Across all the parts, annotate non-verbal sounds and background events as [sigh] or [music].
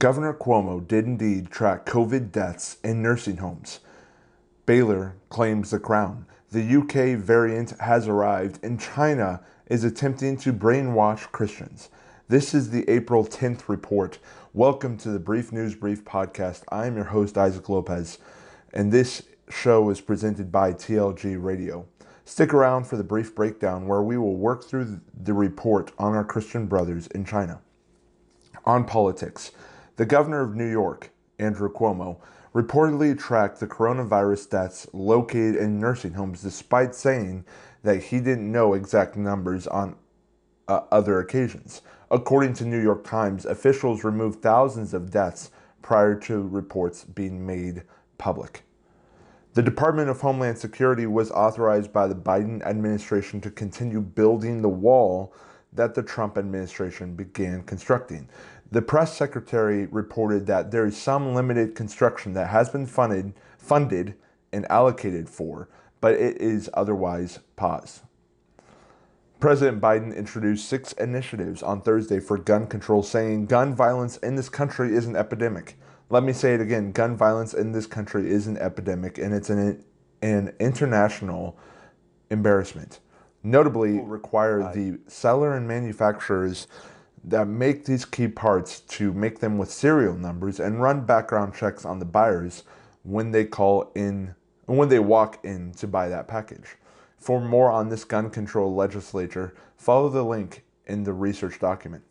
Governor Cuomo did indeed track COVID deaths in nursing homes. Baylor claims the crown. The UK variant has arrived, and China is attempting to brainwash Christians. This is the April 10th report. Welcome to the Brief News Brief podcast. I am your host, Isaac Lopez, and this show is presented by TLG Radio. Stick around for the brief breakdown where we will work through the report on our Christian brothers in China. On politics, the governor of New York, Andrew Cuomo, reportedly tracked the coronavirus deaths located in nursing homes despite saying that he didn't know exact numbers on uh, other occasions. According to New York Times, officials removed thousands of deaths prior to reports being made public. The Department of Homeland Security was authorized by the Biden administration to continue building the wall that the Trump administration began constructing. The press secretary reported that there is some limited construction that has been funded, funded and allocated for, but it is otherwise paused. President Biden introduced six initiatives on Thursday for gun control, saying gun violence in this country is an epidemic. Let me say it again gun violence in this country is an epidemic and it's an, an international embarrassment. Notably, require the seller and manufacturers that make these key parts to make them with serial numbers and run background checks on the buyers when they call in when they walk in to buy that package. For more on this gun control legislature, follow the link in the research document.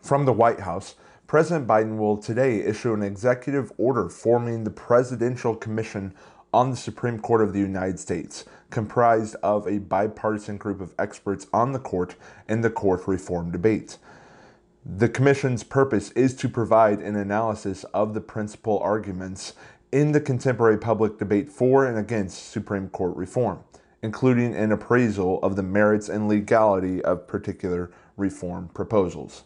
From the White House, President Biden will today issue an executive order forming the Presidential Commission on the Supreme Court of the United States, comprised of a bipartisan group of experts on the court and the court reform debate. The Commission's purpose is to provide an analysis of the principal arguments in the contemporary public debate for and against Supreme Court reform, including an appraisal of the merits and legality of particular reform proposals.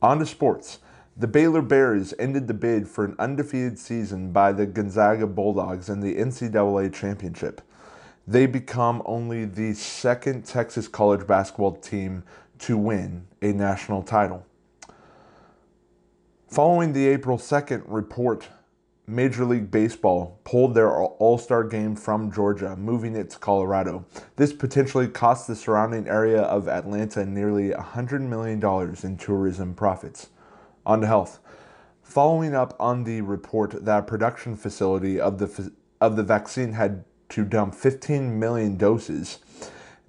On to sports. The Baylor Bears ended the bid for an undefeated season by the Gonzaga Bulldogs in the NCAA Championship. They become only the second Texas college basketball team to win a national title. Following the April 2nd report, Major League Baseball pulled their All Star game from Georgia, moving it to Colorado. This potentially cost the surrounding area of Atlanta nearly $100 million in tourism profits on to health. Following up on the report that a production facility of the of the vaccine had to dump 15 million doses,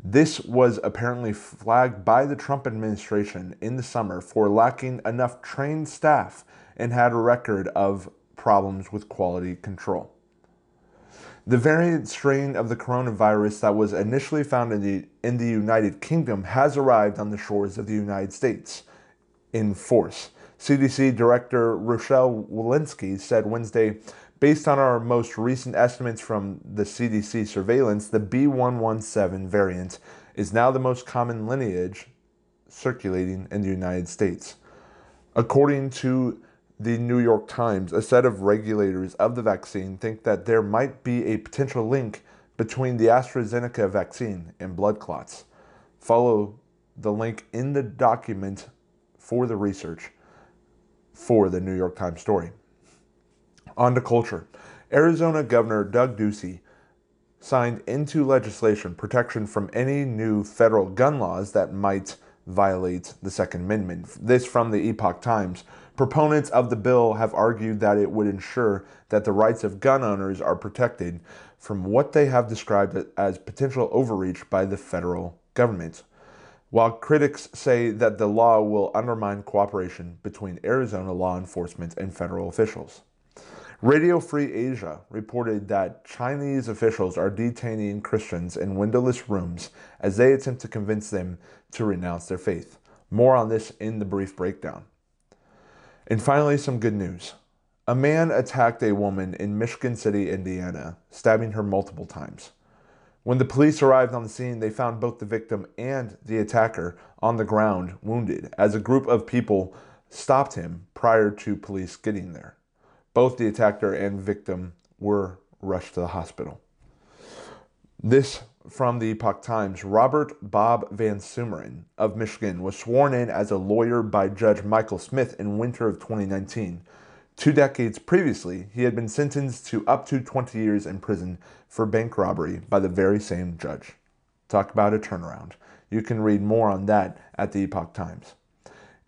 this was apparently flagged by the Trump administration in the summer for lacking enough trained staff and had a record of problems with quality control. The variant strain of the coronavirus that was initially found in the, in the United Kingdom has arrived on the shores of the United States in force. CDC Director Rochelle Walensky said Wednesday, based on our most recent estimates from the CDC surveillance, the B117 variant is now the most common lineage circulating in the United States. According to the New York Times, a set of regulators of the vaccine think that there might be a potential link between the AstraZeneca vaccine and blood clots. Follow the link in the document for the research for the New York Times story. On to culture. Arizona Governor Doug Ducey signed into legislation protection from any new federal gun laws that might violate the Second Amendment. This from the Epoch Times. Proponents of the bill have argued that it would ensure that the rights of gun owners are protected from what they have described as potential overreach by the federal government while critics say that the law will undermine cooperation between Arizona law enforcement and federal officials. Radio Free Asia reported that Chinese officials are detaining Christians in windowless rooms as they attempt to convince them to renounce their faith. More on this in the brief breakdown. And finally, some good news. A man attacked a woman in Michigan City, Indiana, stabbing her multiple times. When the police arrived on the scene, they found both the victim and the attacker on the ground, wounded, as a group of people stopped him prior to police getting there. Both the attacker and victim were rushed to the hospital. This from the Epoch Times, Robert Bob Van Sumeren of Michigan was sworn in as a lawyer by Judge Michael Smith in winter of 2019. Two decades previously, he had been sentenced to up to 20 years in prison for bank robbery by the very same judge. Talk about a turnaround. You can read more on that at the Epoch Times.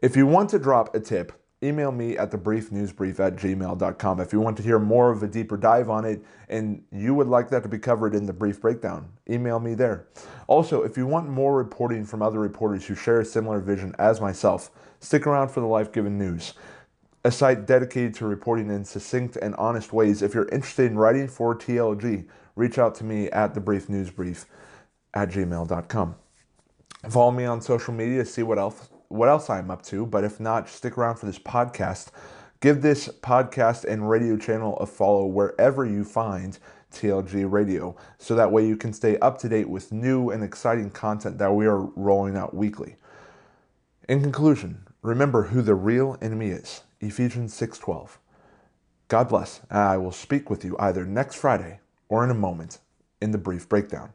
If you want to drop a tip, email me at thebriefnewsbrief at gmail.com. If you want to hear more of a deeper dive on it and you would like that to be covered in the brief breakdown, email me there. Also, if you want more reporting from other reporters who share a similar vision as myself, stick around for the Life Given News, a site dedicated to reporting in succinct and honest ways. If you're interested in writing for TLG, reach out to me at thebriefnewsbrief at gmail.com. Follow me on social media to see what else what else I'm up to. But if not, stick around for this podcast. Give this podcast and radio channel a follow wherever you find TLG Radio, so that way you can stay up to date with new and exciting content that we are rolling out weekly. In conclusion, remember who the real enemy is. Ephesians 6:12. God bless, and I will speak with you either next Friday or in a moment in the brief breakdown.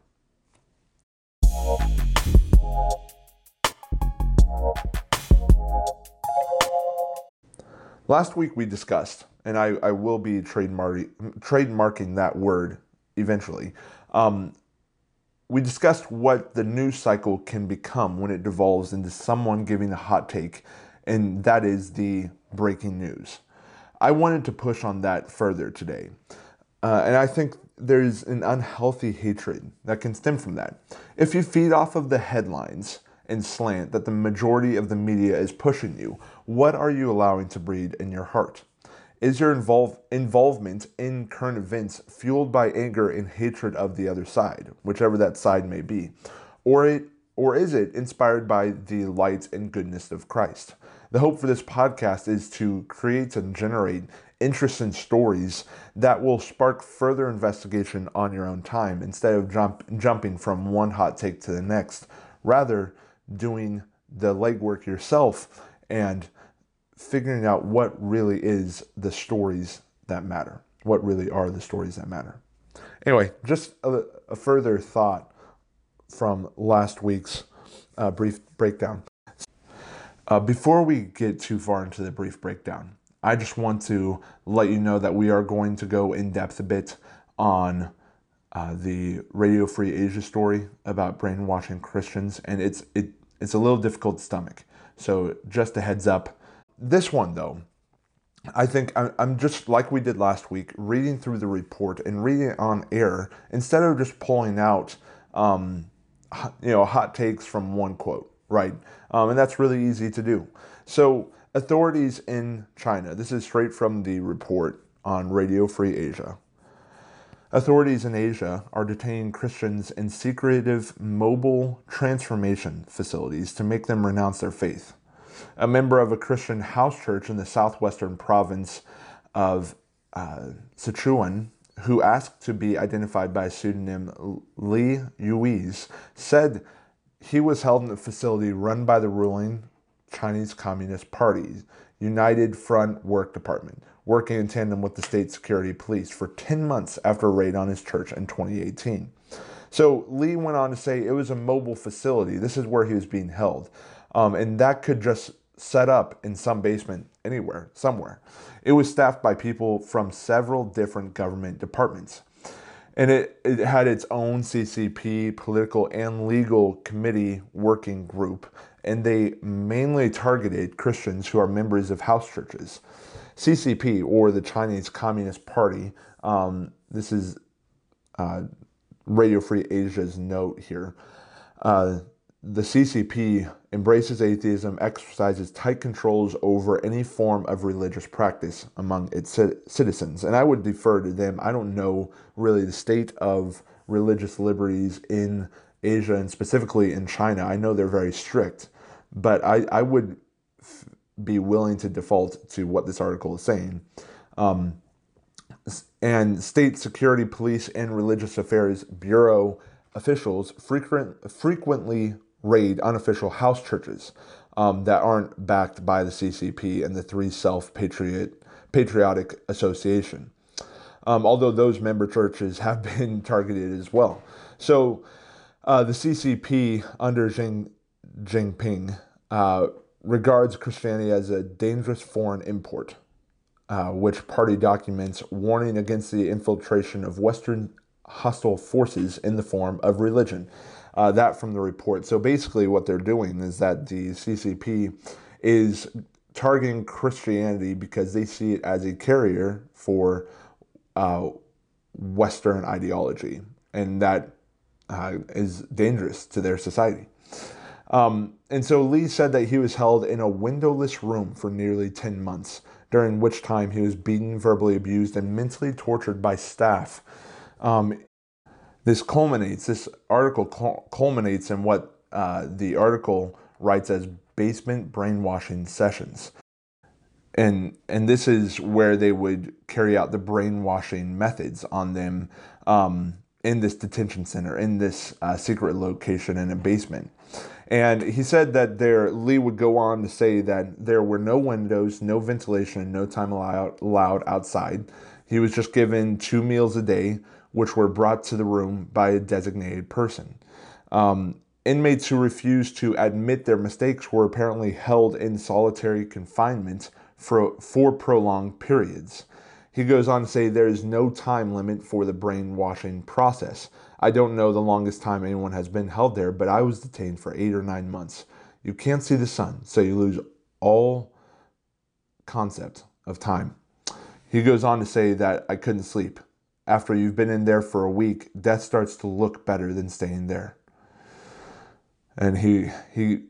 Last week we discussed, and I, I will be trademark, trademarking that word eventually. Um, we discussed what the news cycle can become when it devolves into someone giving a hot take, and that is the breaking news. I wanted to push on that further today. Uh, and I think there's an unhealthy hatred that can stem from that. If you feed off of the headlines, and slant that the majority of the media is pushing you, what are you allowing to breed in your heart? Is your involve, involvement in current events fueled by anger and hatred of the other side, whichever that side may be? Or, it, or is it inspired by the light and goodness of Christ? The hope for this podcast is to create and generate interesting stories that will spark further investigation on your own time instead of jump, jumping from one hot take to the next. Rather, doing the legwork yourself and figuring out what really is the stories that matter. What really are the stories that matter. Anyway, just a, a further thought from last week's uh, brief breakdown. Uh, before we get too far into the brief breakdown, I just want to let you know that we are going to go in depth a bit on uh, the Radio Free Asia story about brainwashing Christians, and it's it it's a little difficult to stomach. So just a heads up. This one though, I think I'm just like we did last week, reading through the report and reading it on air instead of just pulling out, um, you know, hot takes from one quote, right? Um, and that's really easy to do. So authorities in China, this is straight from the report on Radio Free Asia. Authorities in Asia are detaining Christians in secretive mobile transformation facilities to make them renounce their faith. A member of a Christian house church in the southwestern province of uh, Sichuan, who asked to be identified by a pseudonym Li Yuiz, said he was held in a facility run by the ruling Chinese Communist Party United Front Work Department, working in tandem with the state security police for 10 months after a raid on his church in 2018. So Lee went on to say it was a mobile facility. This is where he was being held. Um, and that could just set up in some basement anywhere, somewhere. It was staffed by people from several different government departments. And it, it had its own CCP political and legal committee working group. And they mainly targeted Christians who are members of house churches. CCP, or the Chinese Communist Party, um, this is uh, Radio Free Asia's note here. Uh, the CCP embraces atheism, exercises tight controls over any form of religious practice among its citizens. And I would defer to them. I don't know really the state of religious liberties in Asia and specifically in China. I know they're very strict, but I, I would be willing to default to what this article is saying. Um, and state security police and religious affairs bureau officials frequent, frequently raid unofficial house churches um, that aren't backed by the CCP and the Three Self Patriot Patriotic Association. Um, although those member churches have [laughs] been targeted as well. So Uh, the CCP under Xi Jinping uh, regards Christianity as a dangerous foreign import, uh, which party documents warning against the infiltration of Western hostile forces in the form of religion. Uh, that from the report. So basically, what they're doing is that the CCP is targeting Christianity because they see it as a carrier for uh, Western ideology, and that uh, is dangerous to their society. Um, and so Lee said that he was held in a windowless room for nearly 10 months, during which time he was beaten, verbally abused, and mentally tortured by staff. Um, this culminates, this article culminates in what uh, the article writes as basement brainwashing sessions. And, and this is where they would carry out the brainwashing methods on them um, in this detention center, in this uh, secret location in a basement. And he said that there, Lee would go on to say that there were no windows, no ventilation, and no time allowed, allowed outside. He was just given two meals a day, which were brought to the room by a designated person. Um, inmates who refused to admit their mistakes were apparently held in solitary confinement for, for prolonged periods. He goes on to say there is no time limit for the brainwashing process. I don't know the longest time anyone has been held there, but I was detained for eight or nine months. You can't see the sun, so you lose all concept of time. He goes on to say that I couldn't sleep. After you've been in there for a week, death starts to look better than staying there. And he he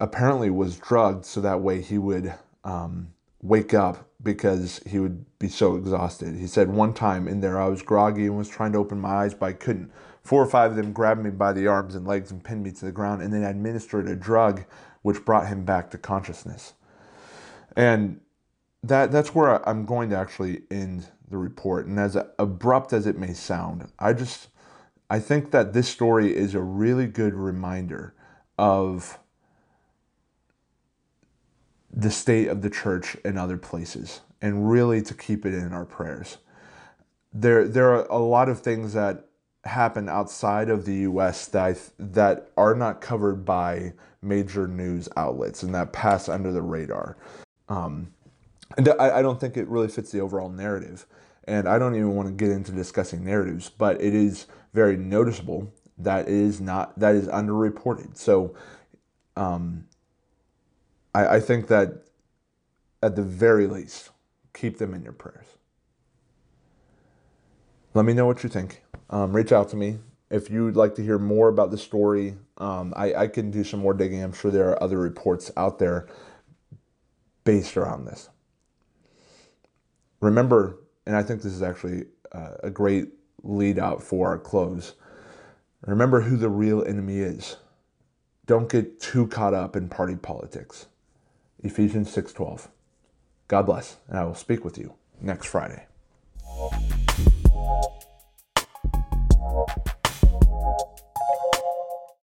apparently was drugged so that way he would um, wake up because he would be so exhausted. He said, One time in there, I was groggy and was trying to open my eyes, but I couldn't. Four or five of them grabbed me by the arms and legs and pinned me to the ground and then administered a drug which brought him back to consciousness. And that that's where I'm going to actually end the report. And as abrupt as it may sound, I just I think that this story is a really good reminder of the state of the church in other places and really to keep it in our prayers. There, there are a lot of things that happen outside of the U.S. that that are not covered by major news outlets and that pass under the radar. Um, and I, don't think it really fits the overall narrative. And I don't even want to get into discussing narratives, but it is very noticeable that is not that is underreported. So um, I, I think that at the very least, keep them in your prayers. Let me know what you think. Um, reach out to me. If you'd like to hear more about the story, um, I, I can do some more digging. I'm sure there are other reports out there based around this. Remember, and I think this is actually uh, a great lead out for our close. Remember who the real enemy is. Don't get too caught up in party politics. Ephesians 6:12. God bless, and I will speak with you next Friday.